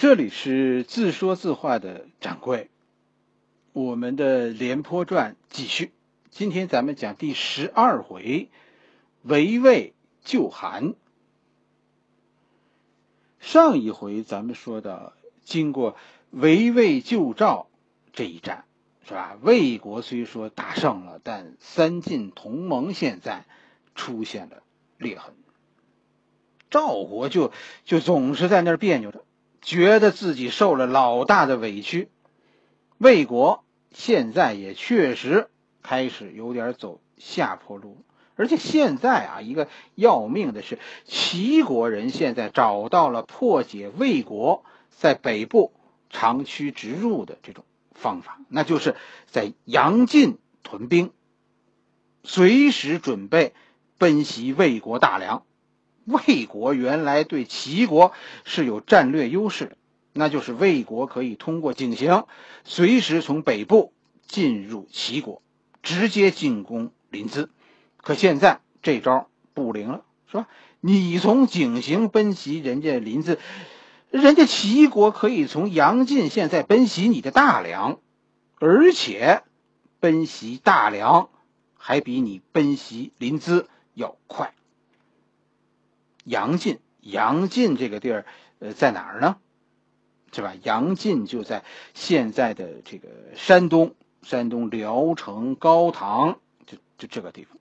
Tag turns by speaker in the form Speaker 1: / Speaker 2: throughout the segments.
Speaker 1: 这里是自说自话的掌柜，我们的《廉颇传》继续。今天咱们讲第十二回，围魏救韩。上一回咱们说的，经过围魏救赵这一战，是吧？魏国虽说打胜了，但三晋同盟现在出现了裂痕。赵国就就总是在那儿别扭着。觉得自己受了老大的委屈，魏国现在也确实开始有点走下坡路，而且现在啊，一个要命的是，齐国人现在找到了破解魏国在北部长驱直入的这种方法，那就是在阳晋屯兵，随时准备奔袭魏国大梁。魏国原来对齐国是有战略优势的，那就是魏国可以通过井陉，随时从北部进入齐国，直接进攻临淄。可现在这招不灵了，是吧？你从井陉奔袭人家临淄，人家齐国可以从阳晋现在奔袭你的大梁，而且奔袭大梁还比你奔袭临淄要快。杨晋，杨晋这个地儿，呃，在哪儿呢？是吧？杨晋就在现在的这个山东，山东聊城高唐，就就这个地方。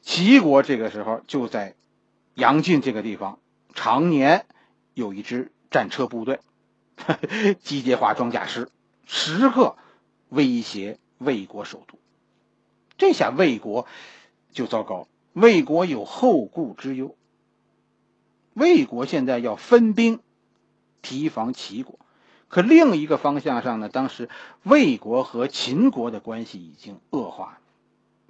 Speaker 1: 齐国这个时候就在杨晋这个地方，常年有一支战车部队，机械化装甲师，时刻威胁魏国首都。这下魏国就糟糕了。魏国有后顾之忧，魏国现在要分兵提防齐国，可另一个方向上呢？当时魏国和秦国的关系已经恶化，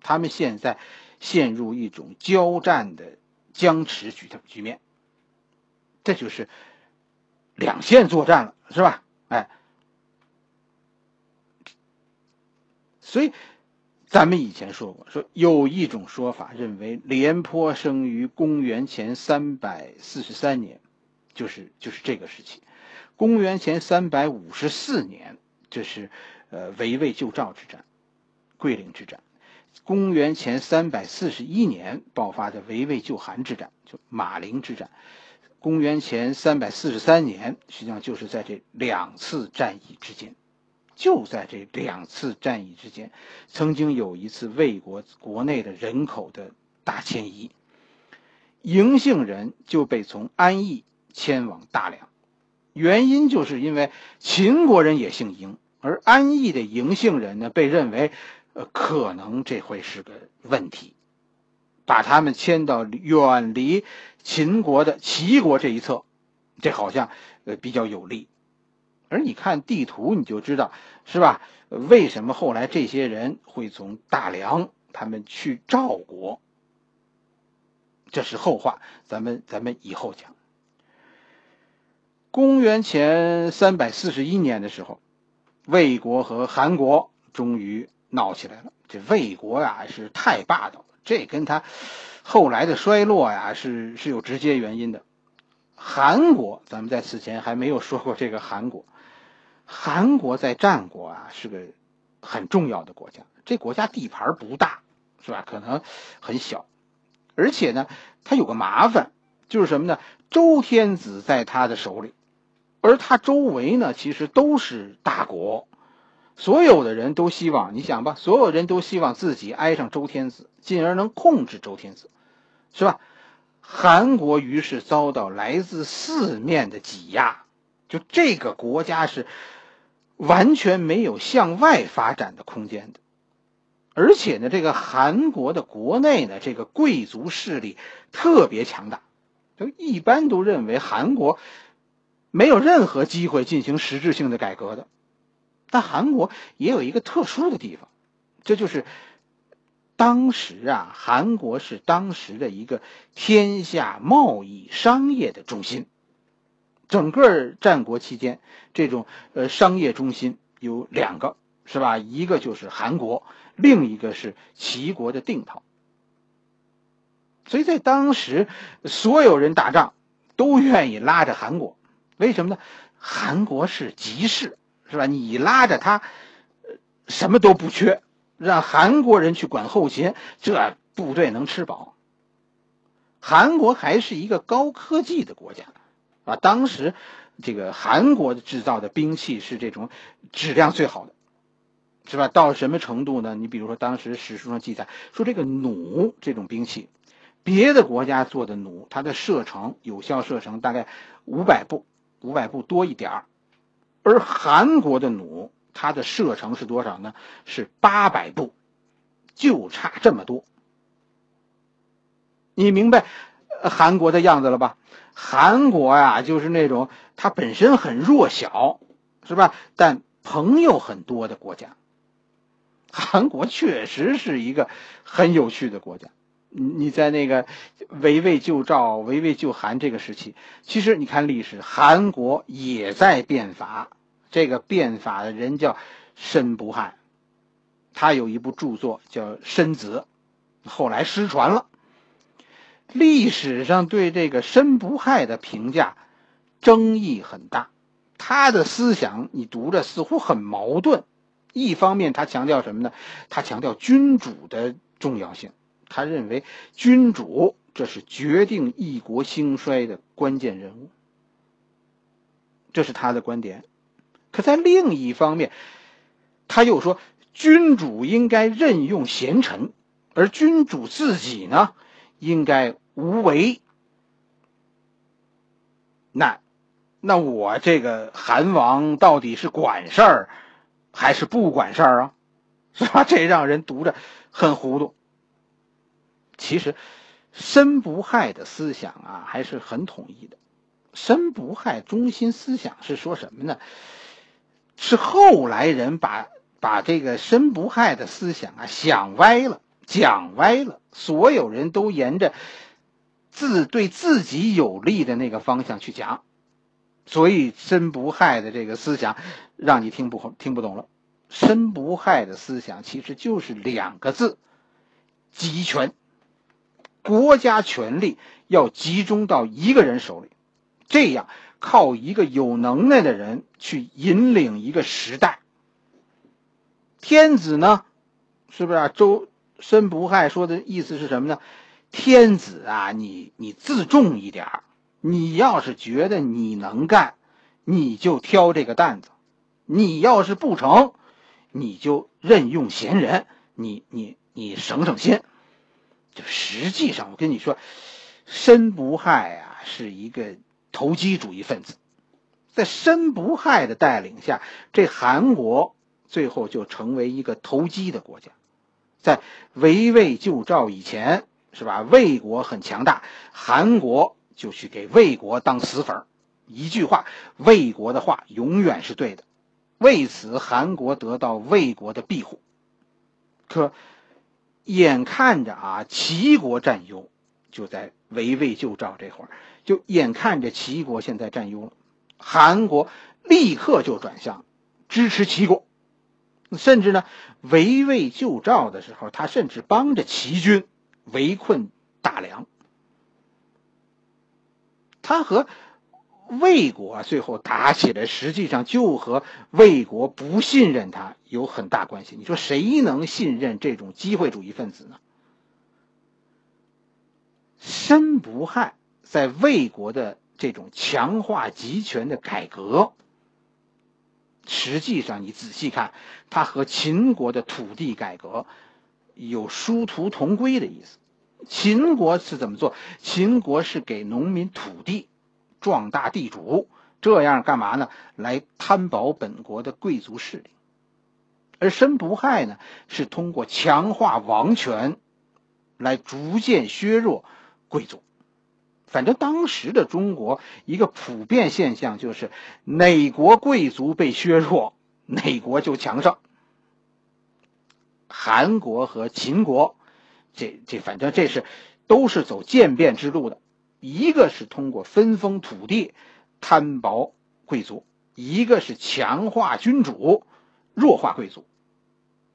Speaker 1: 他们现在陷入一种交战的僵持局的局面，这就是两线作战了，是吧？哎，所以。咱们以前说过，说有一种说法认为廉颇生于公元前三百四十三年，就是就是这个时期。公元前三百五十四年，这是呃围魏救赵之战，桂林之战。公元前三百四十一年爆发的围魏救韩之战，就马陵之战。公元前三百四十三年，实际上就是在这两次战役之间。就在这两次战役之间，曾经有一次魏国国内的人口的大迁移，嬴姓人就被从安邑迁往大梁，原因就是因为秦国人也姓嬴，而安邑的嬴姓人呢，被认为，呃，可能这会是个问题，把他们迁到远离秦国的齐国这一侧，这好像呃比较有利。而你看地图，你就知道，是吧？为什么后来这些人会从大梁他们去赵国？这是后话，咱们咱们以后讲。公元前三百四十一年的时候，魏国和韩国终于闹起来了。这魏国呀是太霸道了，这跟他后来的衰落呀是是有直接原因的。韩国，咱们在此前还没有说过这个韩国。韩国在战国啊是个很重要的国家，这国家地盘不大，是吧？可能很小，而且呢，它有个麻烦，就是什么呢？周天子在他的手里，而他周围呢，其实都是大国，所有的人都希望，你想吧，所有人都希望自己挨上周天子，进而能控制周天子，是吧？韩国于是遭到来自四面的挤压，就这个国家是。完全没有向外发展的空间的，而且呢，这个韩国的国内呢，这个贵族势力特别强大，就一般都认为韩国没有任何机会进行实质性的改革的。但韩国也有一个特殊的地方，这就是当时啊，韩国是当时的一个天下贸易商业的中心。整个战国期间，这种呃商业中心有两个，是吧？一个就是韩国，另一个是齐国的定陶。所以在当时，所有人打仗都愿意拉着韩国，为什么呢？韩国是集市，是吧？你拉着他，什么都不缺，让韩国人去管后勤，这部队能吃饱？韩国还是一个高科技的国家，啊，当时这个韩国制造的兵器是这种质量最好的，是吧？到什么程度呢？你比如说，当时史书上记载说，这个弩这种兵器，别的国家做的弩，它的射程有效射程大概五百步，五百步多一点儿，而韩国的弩，它的射程是多少呢？是八百步，就差这么多。你明白韩国的样子了吧？韩国呀，就是那种它本身很弱小，是吧？但朋友很多的国家。韩国确实是一个很有趣的国家。你你在那个围魏救赵、围魏救韩这个时期，其实你看历史，韩国也在变法。这个变法的人叫申不害，他有一部著作叫《申子》，后来失传了。历史上对这个申不害的评价争议很大，他的思想你读着似乎很矛盾。一方面，他强调什么呢？他强调君主的重要性，他认为君主这是决定一国兴衰的关键人物，这是他的观点。可在另一方面，他又说君主应该任用贤臣，而君主自己呢，应该。无为，那，那我这个韩王到底是管事儿，还是不管事儿啊？是吧？这让人读着很糊涂。其实，申不害的思想啊，还是很统一的。申不害中心思想是说什么呢？是后来人把把这个申不害的思想啊想歪了，讲歪了，所有人都沿着。自对自己有利的那个方向去讲，所以申不害的这个思想让你听不听不懂了。申不害的思想其实就是两个字：集权。国家权力要集中到一个人手里，这样靠一个有能耐的人去引领一个时代。天子呢，是不是？周申不害说的意思是什么呢？天子啊，你你自重一点你要是觉得你能干，你就挑这个担子；你要是不成，你就任用贤人。你你你省省心。就实际上，我跟你说，申不害啊是一个投机主义分子，在申不害的带领下，这韩国最后就成为一个投机的国家。在围魏救赵以前。是吧？魏国很强大，韩国就去给魏国当死粉一句话，魏国的话永远是对的。为此，韩国得到魏国的庇护。可眼看着啊，齐国占优，就在围魏救赵这会儿，就眼看着齐国现在占优了，韩国立刻就转向支持齐国，甚至呢，围魏救赵的时候，他甚至帮着齐军。围困大梁，他和魏国最后打起来，实际上就和魏国不信任他有很大关系。你说谁能信任这种机会主义分子呢？申不害在魏国的这种强化集权的改革，实际上你仔细看，他和秦国的土地改革。有殊途同归的意思。秦国是怎么做？秦国是给农民土地，壮大地主，这样干嘛呢？来摊薄本国的贵族势力。而申不害呢，是通过强化王权，来逐渐削弱贵族。反正当时的中国一个普遍现象就是，哪国贵族被削弱，哪国就强盛。韩国和秦国，这这反正这是都是走渐变之路的，一个是通过分封土地摊薄贵族，一个是强化君主弱化贵族。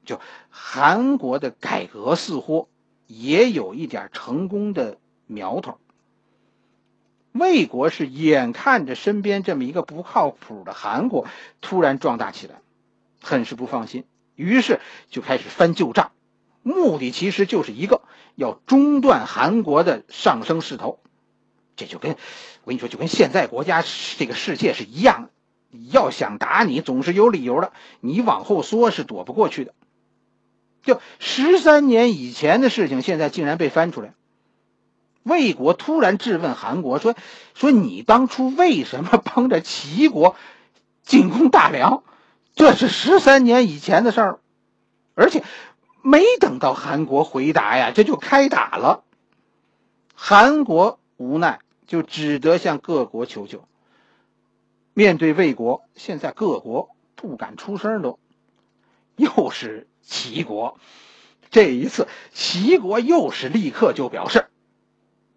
Speaker 1: 就韩国的改革似乎也有一点成功的苗头。魏国是眼看着身边这么一个不靠谱的韩国突然壮大起来，很是不放心，于是就开始翻旧账，目的其实就是一个，要中断韩国的上升势头。这就跟我跟你说，就跟现在国家这个世界是一样的。要想打你，总是有理由的。你往后缩是躲不过去的。就十三年以前的事情，现在竟然被翻出来。魏国突然质问韩国说：“说你当初为什么帮着齐国进攻大梁？这是十三年以前的事儿，而且没等到韩国回答呀，这就开打了。韩国无奈，就只得向各国求救。”面对魏国，现在各国不敢出声，都又是齐国。这一次，齐国又是立刻就表示，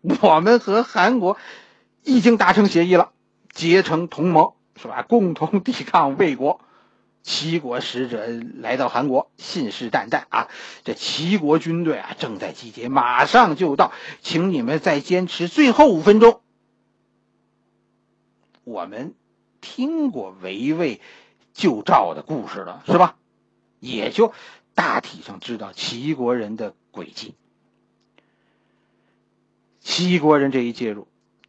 Speaker 1: 我们和韩国已经达成协议了，结成同盟，是吧？共同抵抗魏国。齐国使者来到韩国，信誓旦旦啊，这齐国军队啊正在集结，马上就到，请你们再坚持最后五分钟。我们。听过围魏救赵的故事了，是吧？也就大体上知道齐国人的诡计。齐国人这一介入，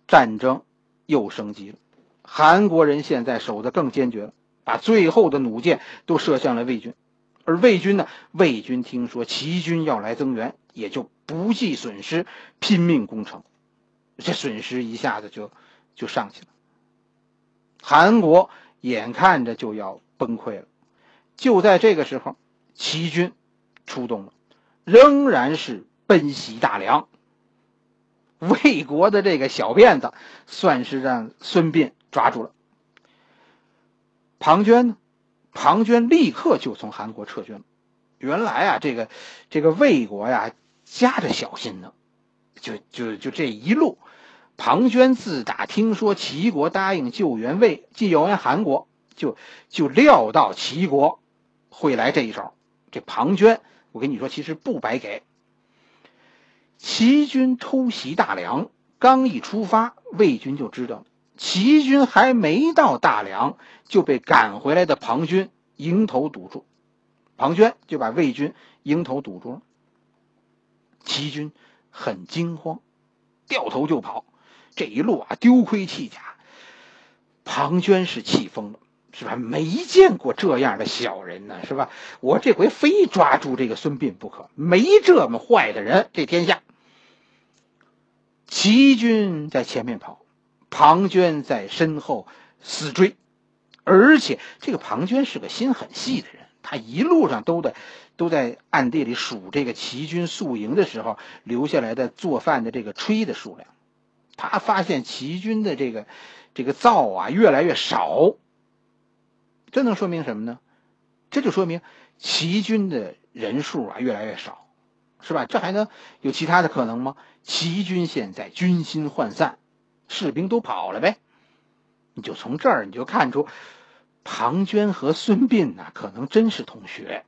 Speaker 1: 战争又升级了。韩国人现在守得更坚决了，把最后的弩箭都射向了魏军。而魏军呢？魏军听说齐军要来增援，也就不计损失，拼命攻城。这损失一下子就就上去了。韩国眼看着就要崩溃了，就在这个时候，齐军出动了，仍然是奔袭大梁。魏国的这个小辫子，算是让孙膑抓住了。庞涓呢？庞涓立刻就从韩国撤军了。原来啊，这个这个魏国呀，夹着小心呢，就就就这一路。庞涓自打听说齐国答应救援魏、救援韩国，就就料到齐国会来这一手。这庞涓，我跟你说，其实不白给。齐军偷袭大梁，刚一出发，魏军就知道齐军还没到大梁，就被赶回来的庞涓迎头堵住。庞涓就把魏军迎头堵住了。齐军很惊慌，掉头就跑。这一路啊，丢盔弃甲，庞涓是气疯了，是吧？没见过这样的小人呢，是吧？我这回非抓住这个孙膑不可，没这么坏的人，这天下。齐军在前面跑，庞涓在身后死追，而且这个庞涓是个心很细的人，他一路上都在都在暗地里数这个齐军宿营的时候留下来的做饭的这个炊的数量。他发现齐军的这个这个灶啊越来越少，这能说明什么呢？这就说明齐军的人数啊越来越少，是吧？这还能有其他的可能吗？齐军现在军心涣散，士兵都跑了呗。你就从这儿你就看出，庞涓和孙膑呐可能真是同学。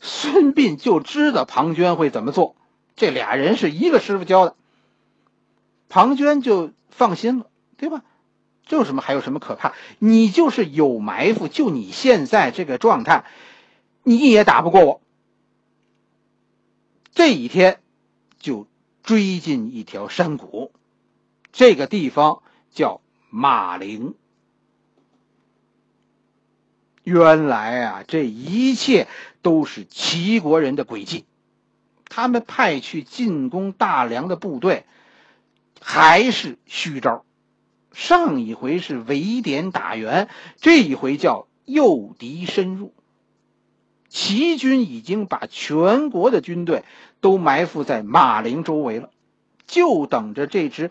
Speaker 1: 孙膑就知道庞涓会怎么做，这俩人是一个师傅教的。庞涓就放心了，对吧？这有什么？还有什么可怕？你就是有埋伏，就你现在这个状态，你也打不过我。这一天，就追进一条山谷，这个地方叫马陵。原来啊，这一切都是齐国人的诡计，他们派去进攻大梁的部队。还是虚招，上一回是围点打援，这一回叫诱敌深入。齐军已经把全国的军队都埋伏在马陵周围了，就等着这支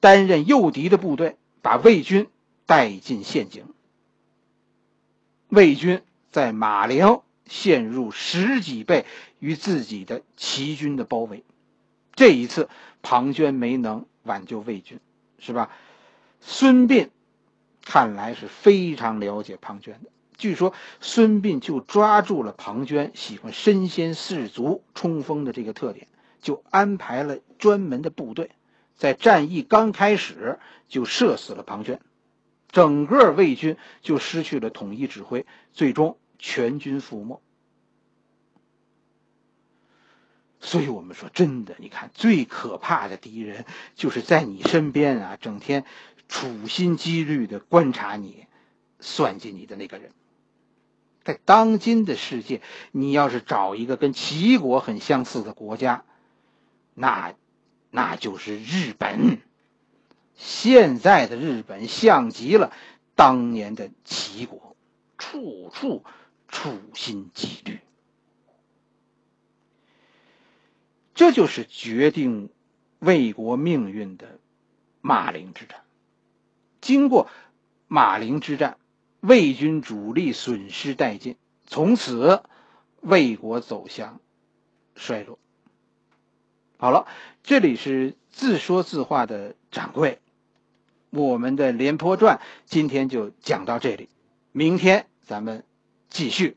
Speaker 1: 担任诱敌的部队把魏军带进陷阱。魏军在马陵陷入十几倍于自己的齐军的包围。这一次，庞涓没能挽救魏军，是吧？孙膑看来是非常了解庞涓的。据说孙膑就抓住了庞涓喜欢身先士卒冲锋的这个特点，就安排了专门的部队，在战役刚开始就射死了庞涓，整个魏军就失去了统一指挥，最终全军覆没。所以我们说，真的，你看，最可怕的敌人就是在你身边啊，整天处心积虑的观察你、算计你的那个人。在当今的世界，你要是找一个跟齐国很相似的国家，那那就是日本。现在的日本像极了当年的齐国，处处处心积虑。这就是决定魏国命运的马陵之战。经过马陵之战，魏军主力损失殆尽，从此魏国走向衰落。好了，这里是自说自话的掌柜，我们的廉颇传今天就讲到这里，明天咱们继续。